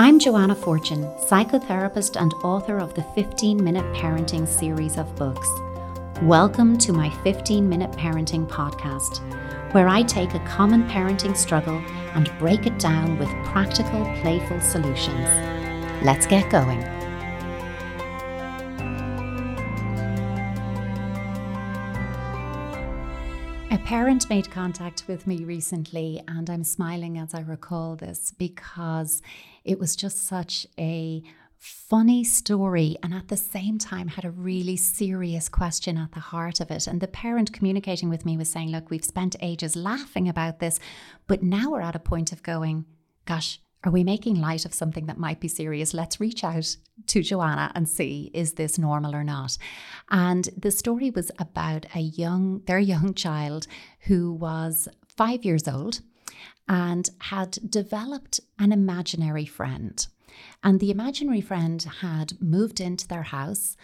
I'm Joanna Fortune, psychotherapist and author of the 15 Minute Parenting series of books. Welcome to my 15 Minute Parenting podcast, where I take a common parenting struggle and break it down with practical, playful solutions. Let's get going. Parent made contact with me recently, and I'm smiling as I recall this because it was just such a funny story and at the same time had a really serious question at the heart of it. And the parent communicating with me was saying, Look, we've spent ages laughing about this, but now we're at a point of going, Gosh, are we making light of something that might be serious? Let's reach out to Joanna and see is this normal or not. And the story was about a young, their young child who was five years old and had developed an imaginary friend. And the imaginary friend had moved into their house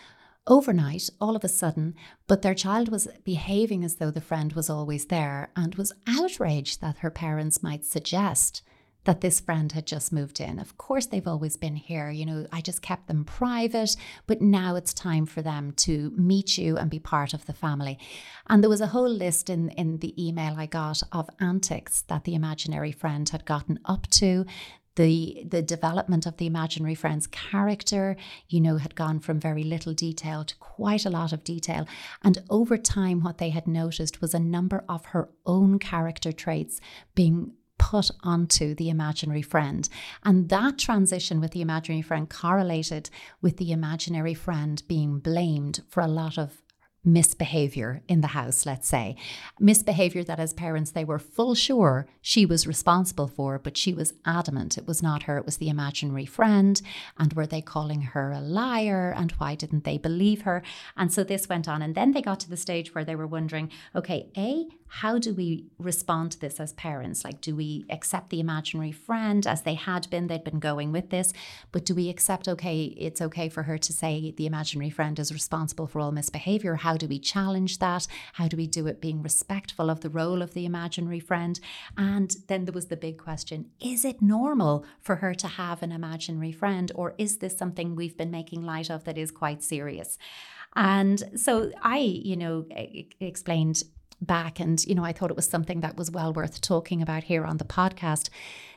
overnight, all of a sudden, but their child was behaving as though the friend was always there and was outraged that her parents might suggest that this friend had just moved in. Of course, they've always been here. You know, I just kept them private, but now it's time for them to meet you and be part of the family. And there was a whole list in, in the email I got of antics that the imaginary friend had gotten up to the the development of the imaginary friend's character you know had gone from very little detail to quite a lot of detail and over time what they had noticed was a number of her own character traits being put onto the imaginary friend. And that transition with the imaginary friend correlated with the imaginary friend being blamed for a lot of misbehavior in the house, let's say. Misbehavior that as parents they were full sure she was responsible for, but she was adamant it was not her, it was the imaginary friend. And were they calling her a liar? And why didn't they believe her? And so this went on. And then they got to the stage where they were wondering okay, A, how do we respond to this as parents? Like, do we accept the imaginary friend as they had been? They'd been going with this. But do we accept, okay, it's okay for her to say the imaginary friend is responsible for all misbehavior? How do we challenge that? How do we do it being respectful of the role of the imaginary friend? And then there was the big question is it normal for her to have an imaginary friend, or is this something we've been making light of that is quite serious? And so I, you know, explained back. And, you know, I thought it was something that was well worth talking about here on the podcast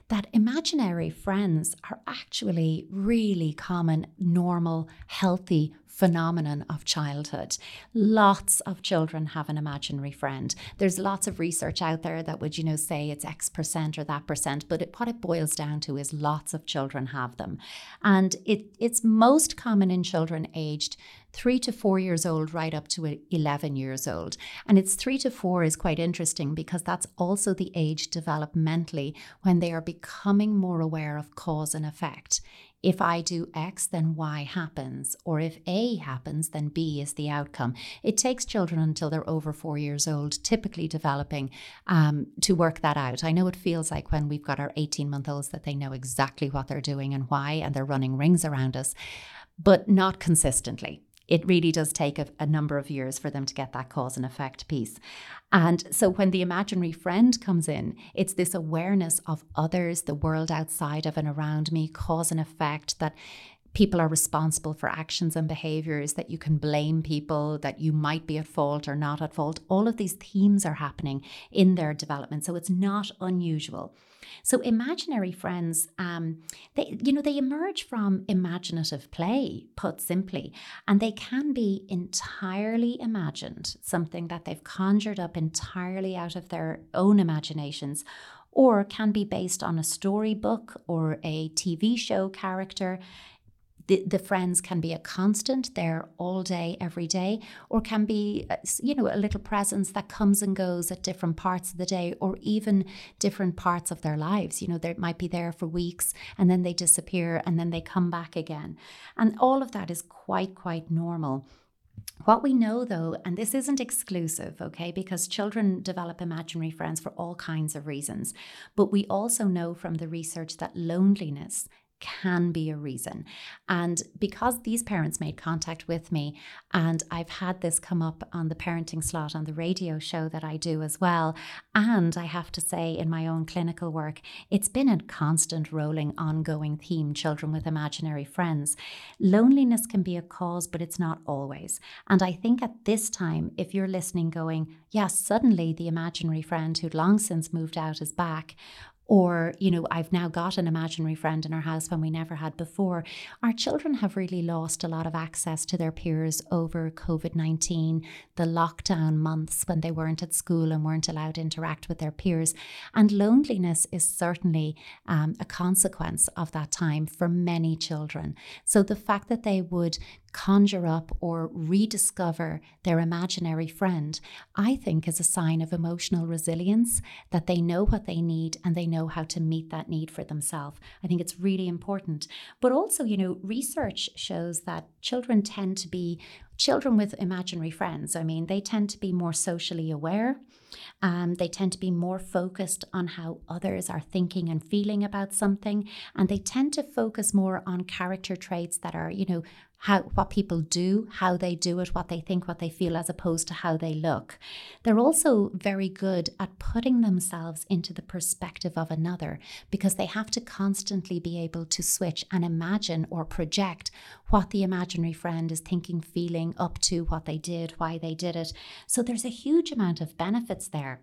that imaginary friends are actually really common, normal, healthy phenomenon of childhood. Lots of children have an imaginary friend. There's lots of research out there that would, you know, say it's X percent or that percent, but it, what it boils down to is lots of children have them. And it, it's most common in children aged three to four years old, right up to 11 years old. And it's three to four is quite interesting because that's also the age developmentally when they are becoming more aware of cause and effect. If I do X, then Y happens. Or if A happens, then B is the outcome. It takes children until they're over four years old, typically developing, um, to work that out. I know it feels like when we've got our 18 month olds that they know exactly what they're doing and why, and they're running rings around us, but not consistently it really does take a, a, number of years for them to get that cause and effect piece. And so when the imaginary friend comes in, it's this awareness of others, the world outside of and around me, cause and effect that people are responsible for actions and behaviors, that you can blame people, that you might be at fault or not at fault. All of these themes are happening in their development. So it's not unusual. So imaginary friends, um, they you know they emerge from imaginative play, put simply, and they can be entirely imagined, something that they've conjured up entirely out of their own imaginations, or can be based on a storybook or a TV show character the, the friends can be a constant there all day, every day, or can be, uh, you know, a little presence that comes and goes at different parts of the day or even different parts of their lives. You know, they might be there for weeks and then they disappear and then they come back again. And all of that is quite, quite normal. What we know though, and this isn't exclusive, okay, because children develop imaginary friends for all kinds of reasons, but we also know from the research that loneliness can be a reason. And because these parents made contact with me, and I've had this come up on the parenting slot on the radio show that I do as well, and I have to say, in my own clinical work, it's been a constant rolling, ongoing theme children with imaginary friends. Loneliness can be a cause, but it's not always. And I think at this time, if you're listening, going, yes, yeah, suddenly the imaginary friend who'd long since moved out is back, or you know i've now got an imaginary friend in our house when we never had before. Our children have really lost a lot of access to their peers over covid-19 the lockdown months when they weren't at school and weren't allowed to interact with their peers. And loneliness is certainly um, a consequence of that time for many children. So the fact that they would conjure up or rediscover their imaginary friend, I think is a sign of emotional resilience that they know what they need and they know how to meet that need for themselves. I think it's really important. But also, you know, research shows that children tend to be children with imaginary friends. I mean, they tend to be more socially aware. Um, they tend to be more focused on how others are thinking and feeling about something. And they tend to focus more on character traits that are, you know, how what people do, how they do it, what they think, what they feel, as opposed to how they look. They're also very good at putting themselves into the perspective of another because they have to constantly be able to switch and imagine or project what the imaginary friend is thinking, feeling, up to, what they did, why they did it. So there's a huge amount of there.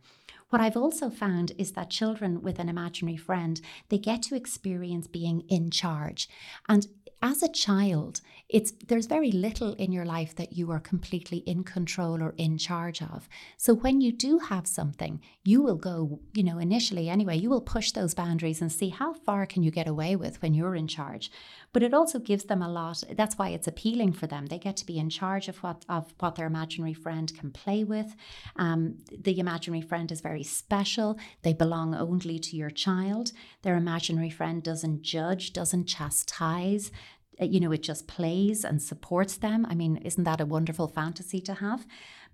What I've also found is that children with an imaginary friend, they get to experience being in charge. And as a child, it's there's very little in your life that you are completely in control or in charge of. So when you do have something, you will go, you know, initially anyway, you will push those boundaries and see how far can you get away with when you're in charge. But it also gives them a lot. That's why it's appealing for them. They get to be in charge of what of what their imaginary friend can play with. Um, the imaginary friend is very special. They belong only to your child. Their imaginary friend doesn't judge, doesn't chastise. Uh, you know, it just plays and supports them. I mean, isn't that a wonderful fantasy to have?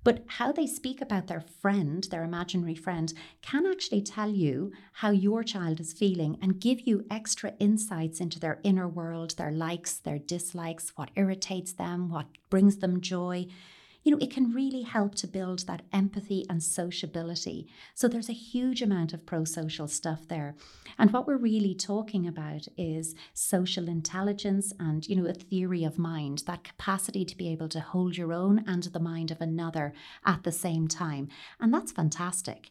But how they speak about their friend, their imaginary friend, can actually tell you how your child is feeling and give you extra insights into their inner world, their likes, their dislikes, what irritates them, what brings them joy you know, it can really help to build that empathy and sociability. So there's a huge amount of pro social stuff there. And what we're really talking about is social intelligence and, you know, a theory of mind, that capacity to be able to hold your own and the mind of another at the same time. And that's fantastic.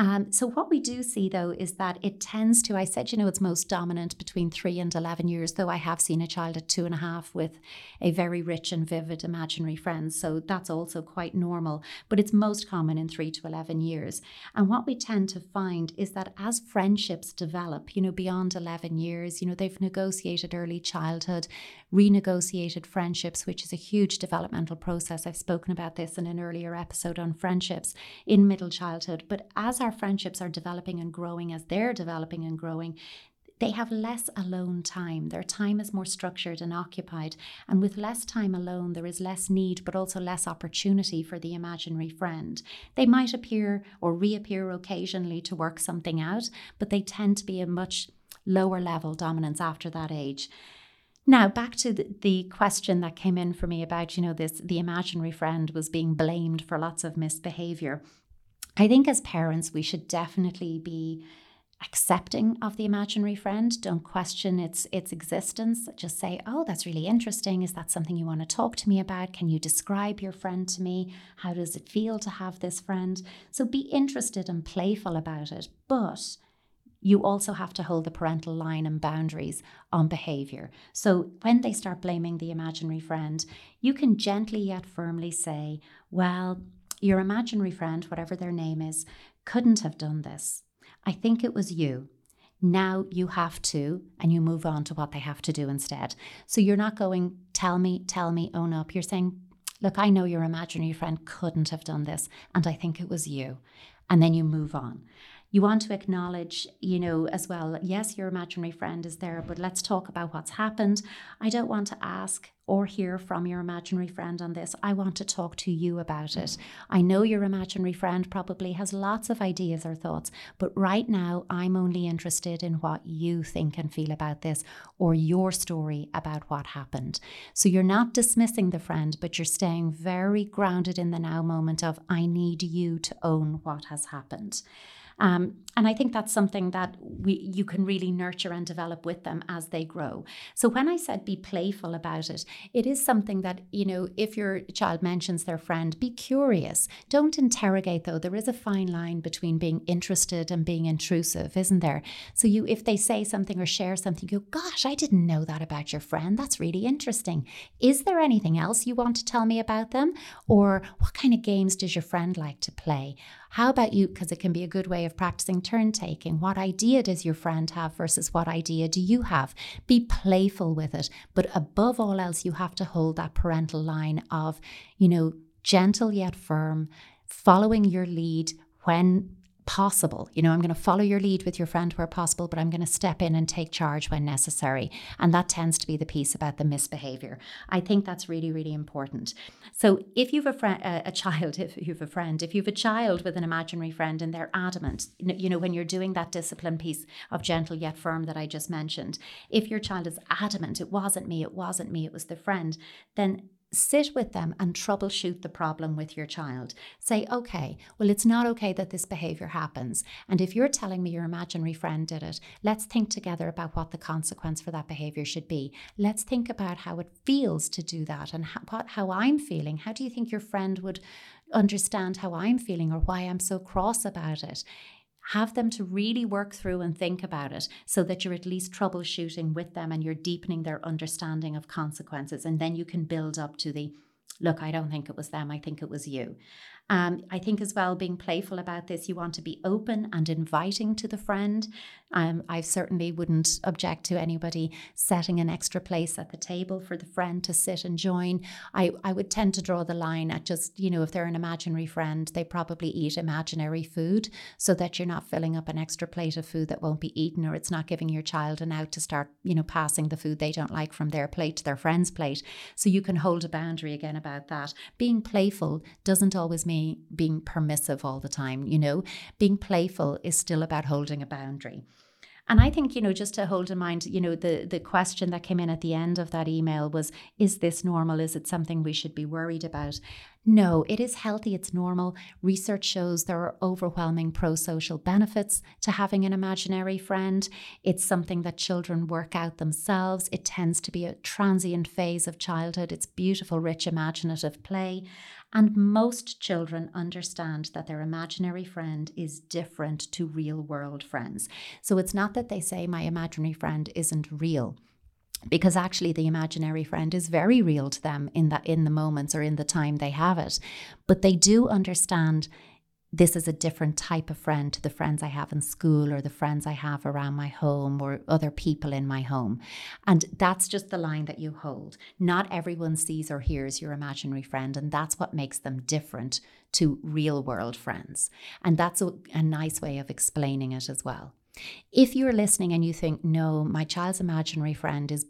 Um, so, what we do see though is that it tends to, I said, you know, it's most dominant between three and 11 years, though I have seen a child at two and a half with a very rich and vivid imaginary friend. So, that's also quite normal, but it's most common in three to 11 years. And what we tend to find is that as friendships develop, you know, beyond 11 years, you know, they've negotiated early childhood, renegotiated friendships, which is a huge developmental process. I've spoken about this in an earlier episode on friendships in middle childhood. But as our friendships are developing and growing, as they're developing and growing, they have less alone time. Their time is more structured and occupied. And with less time alone, there is less need, but also less opportunity for the imaginary friend. They might appear or reappear occasionally to work something out, but they tend to be a much lower level dominance after that age. Now, back to the, question that came in for me about, you know, this the imaginary friend was being blamed for lots of misbehavior. I think as parents, we should definitely be accepting of the imaginary friend. Don't question its its existence. Just say, "Oh, that's really interesting. Is that something you want to talk to me about? Can you describe your friend to me? How does it feel to have this friend?" So be interested and playful about it, but you also have to hold the parental line and boundaries on behavior. So when they start blaming the imaginary friend, you can gently yet firmly say, Well, your imaginary friend, whatever their name is, couldn't have done this. I think it was you. Now you have to, and you move on to what they have to do instead. So you're not going, tell me, tell me, own up. You're saying, look, I know your imaginary friend couldn't have done this, and I think it was you. And then you move on. You want to acknowledge, you know, as well, yes, your imaginary friend is there, but let's talk about what's happened. I don't want to ask or hear from your imaginary friend on this. I want to talk to you about it. I know your imaginary friend probably has lots of ideas or thoughts, but right now I'm only interested in what you think and feel about this or your story about what happened. So you're not dismissing the friend, but you're staying very grounded in the now moment of, I need you to own what has happened. Um, and I think that's something that we you can really nurture and develop with them as they grow. So when I said be playful about it, it is something that, you know, if your child mentions their friend, be curious. Don't interrogate though. There is a fine line between being interested and being intrusive, isn't there? So you if they say something or share something, you go, gosh, I didn't know that about your friend. That's really interesting. Is there anything else you want to tell me about them? Or what kind of games does your friend like to play? How about you? Because it can be a good way of practicing turn taking. What idea does your friend have versus what idea do you have? Be playful with it. But above all else, you have to hold that parental line of, you know, gentle yet firm, following your lead when possible. You know, I'm going to follow your lead with your friend where possible, but I'm going to step in and take charge when necessary. And that tends to be the piece about the misbehavior. I think that's really, really important. So if you've a friend, a child, if you've a friend, if you've a child with an imaginary friend and they're adamant, you know, when you're doing that discipline piece of gentle yet firm that I just mentioned, if your child is adamant, it wasn't me, it wasn't me, it was the friend, then sit with them and troubleshoot the problem with your child. Say, okay, well, it's not okay that this behavior happens. And if you're telling me your imaginary friend did it, let's think together about what the consequence for that behavior should be. Let's think about how it feels to do that and how, what, how I'm feeling. How do you think your friend would understand how I'm feeling or why I'm so cross about it? Have them to really work through and think about it so that you're at least troubleshooting with them and you're deepening their understanding of consequences. And then you can build up to the look, I don't think it was them, I think it was you. Um, I think as well, being playful about this, you want to be open and inviting to the friend. Um, I certainly wouldn't object to anybody setting an extra place at the table for the friend to sit and join. I, I would tend to draw the line at just, you know, if they're an imaginary friend, they probably eat imaginary food so that you're not filling up an extra plate of food that won't be eaten or it's not giving your child an out to start, you know, passing the food they don't like from their plate to their friend's plate. So you can hold a boundary again about that. Being playful doesn't always mean being permissive all the time. You know, being playful is still about holding a boundary. And I think, you know, just to hold in mind, you know, the, the question that came in at the end of that email was Is this normal? Is it something we should be worried about? No, it is healthy, it's normal. Research shows there are overwhelming pro social benefits to having an imaginary friend. It's something that children work out themselves. It tends to be a transient phase of childhood. It's beautiful, rich, imaginative play. And most children understand that their imaginary friend is different to real world friends. So it's not that they say, my imaginary friend isn't real because actually the imaginary friend is very real to them in that in the moments or in the time they have it but they do understand this is a different type of friend to the friends I have in school or the friends I have around my home or other people in my home. And that's just the line that you hold. Not everyone sees or hears your imaginary friend, and that's what makes them different to real world friends. And that's a, a nice way of explaining it as well. If you're listening and you think, no, my child's imaginary friend is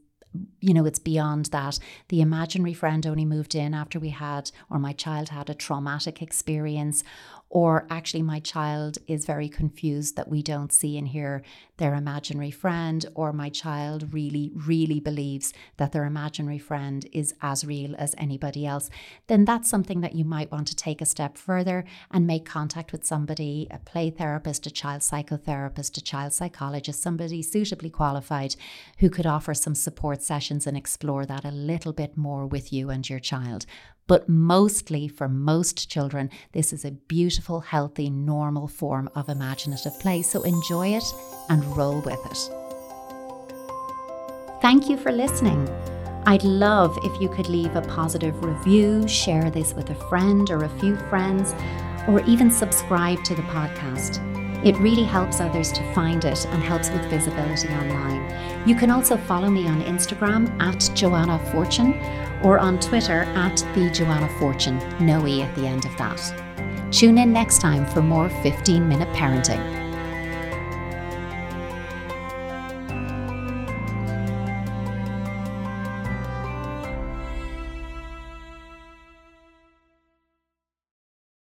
you know, it's beyond that. The imaginary friend only moved in after we had, or my child had a traumatic experience, or actually my child is very confused that we don't see and hear their imaginary friend, or my child really, really believes that their imaginary friend is as real as anybody else, then that's something that you might want to take a step further and make contact with somebody, a play therapist, a child psychotherapist, a child psychologist, somebody suitably qualified who could offer some support sessions and explore that a little bit more with you and your child. But mostly for most children, this is a beautiful, healthy, normal form of imaginative play. So enjoy it and roll with it. Thank you for listening. I'd love if you could leave a positive review, share this with a friend or a few friends, or even subscribe to the podcast. It really helps others to find it and helps with visibility online. You can also follow me on Instagram at Joanna Fortune or on Twitter at the Joanna Fortune, no E at the end of that. Tune in next time for more 15 minute parenting.